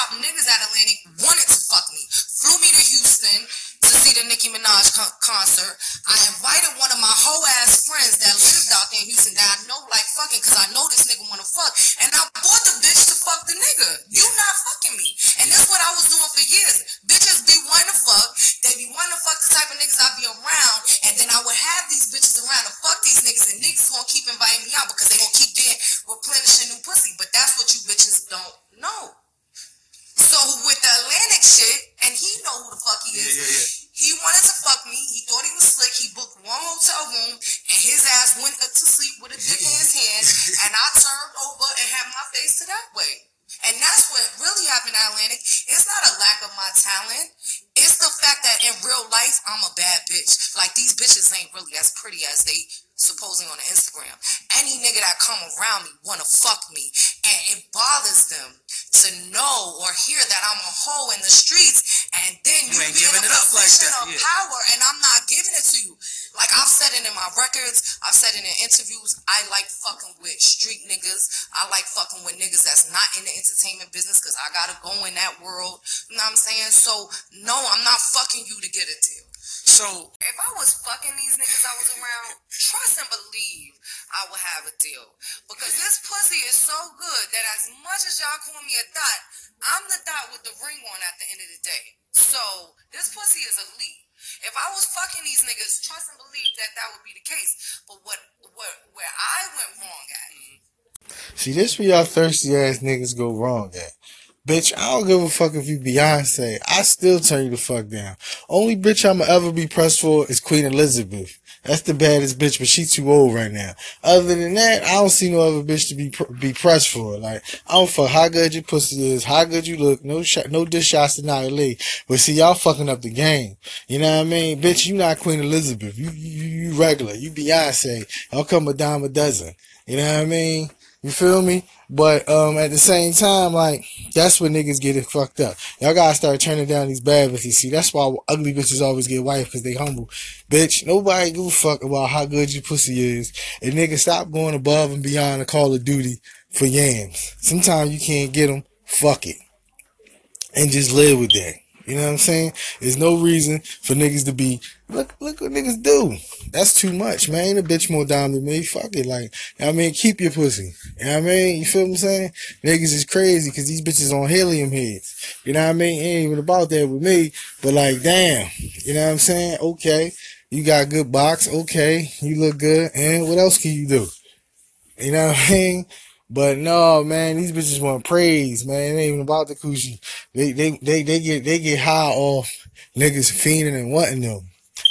top niggas at Atlantic wanted to fuck me. Flew me to Houston to see the Nicki Minaj con- concert. I invited one of my whole ass friends that lived out there in Houston that I know like fucking because I know this nigga wanna fuck. And I bought the bitch to fuck the nigga. You not fucking me. And that's what I was doing for years. Bitches be wanting to fuck. They be wanting to fuck the type of niggas I be around. And then I would have these bitches around to fuck these niggas. And niggas gonna keep inviting me out because they gonna keep getting replenishing new pussy. But that's what you bitches don't know. And that's what really happened at Atlantic. It's not a lack of my talent. It's the fact that in real life, I'm a bad bitch. Like these bitches ain't really as pretty as they supposing on Instagram. Any nigga that come around me wanna fuck me, and it bothers them to know or hear that I'm a hoe in the streets, and then You you, ain't giving it up like that, yeah. power, and I'm not giving it to you. Said it in my records, I've said it in interviews. I like fucking with street niggas. I like fucking with niggas that's not in the entertainment business because I gotta go in that world. You know what I'm saying? So no, I'm not fucking you to get a deal. So If I was fucking these niggas I was around, trust and believe I would have a deal. Because this pussy is so good that as much as y'all call me a dot, I'm the dot with the ring on at the end of the day. So this pussy is elite. If I was fucking these niggas, trust and believe that that would be the case. But what, what where I went wrong at See, this where y'all thirsty ass niggas go wrong at. Bitch, I don't give a fuck if you Beyonce. I still turn you the fuck down. Only bitch I'ma ever be pressed for is Queen Elizabeth. That's the baddest bitch, but she too old right now. Other than that, I don't see no other bitch to be pr- be pressed for. Like, I don't fuck how good your pussy is, how good you look. No shot, no dish shots to Nia Lee. But see, y'all fucking up the game. You know what I mean? Bitch, you not Queen Elizabeth. You you, you regular. You Beyonce. I'll come a dime a dozen. You know what I mean? You feel me? But um, at the same time, like that's when niggas get it fucked up. Y'all gotta start turning down these bad bitches. See, that's why ugly bitches always get wife because they humble. Bitch, nobody give a fuck about how good your pussy is. And niggas stop going above and beyond the Call of Duty for yams. Sometimes you can't get them. Fuck it, and just live with that. You know what I'm saying? There's no reason for niggas to be look look what niggas do. That's too much, man. Ain't a bitch more down than me. Fuck it. Like, you know I mean, keep your pussy. You know what I mean? You feel what I'm saying? Niggas is crazy because these bitches on helium heads. You know what I mean? Ain't even about that with me. But like, damn. You know what I'm saying? Okay. You got good box. Okay. You look good. And what else can you do? You know what I mean? But no, man, these bitches want praise, man. It ain't even about the coochie. They they they they get they get high off niggas fiending and wanting them.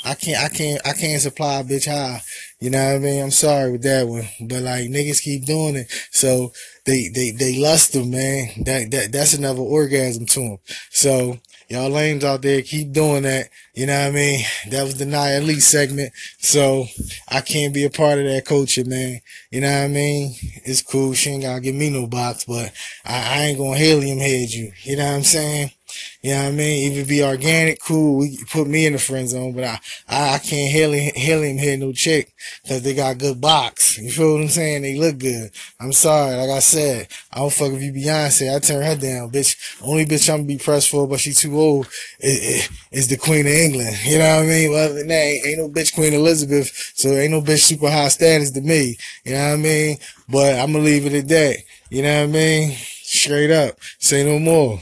I can't I can't I can't supply a bitch high. You know what I mean? I'm sorry with that one. But like niggas keep doing it. So they they they lust them, man. That that that's another orgasm to them. So y'all lames out there keep doing that. You know what I mean? That was the Nia Lee segment. So I can't be a part of that culture, man. You know what I mean? It's cool. She ain't gotta give me no box, but I, I ain't gonna helium head you. You know what I'm saying? You know what I mean? It be organic, cool. We put me in the friend zone, but I, I, can't helium, helium head no chick because they got good box. You feel what I'm saying? They look good. I'm sorry. Like I said, I don't fuck if you Beyonce. I turn her down, bitch. Only bitch I'm gonna be pressed for, but she too old, is, is the Queen of England. You know what I mean? Well, ain't, ain't no bitch Queen Elizabeth, so ain't no bitch super high status to me. You know what I mean? But I'm gonna leave it at that. You know what I mean? Straight up. Say no more.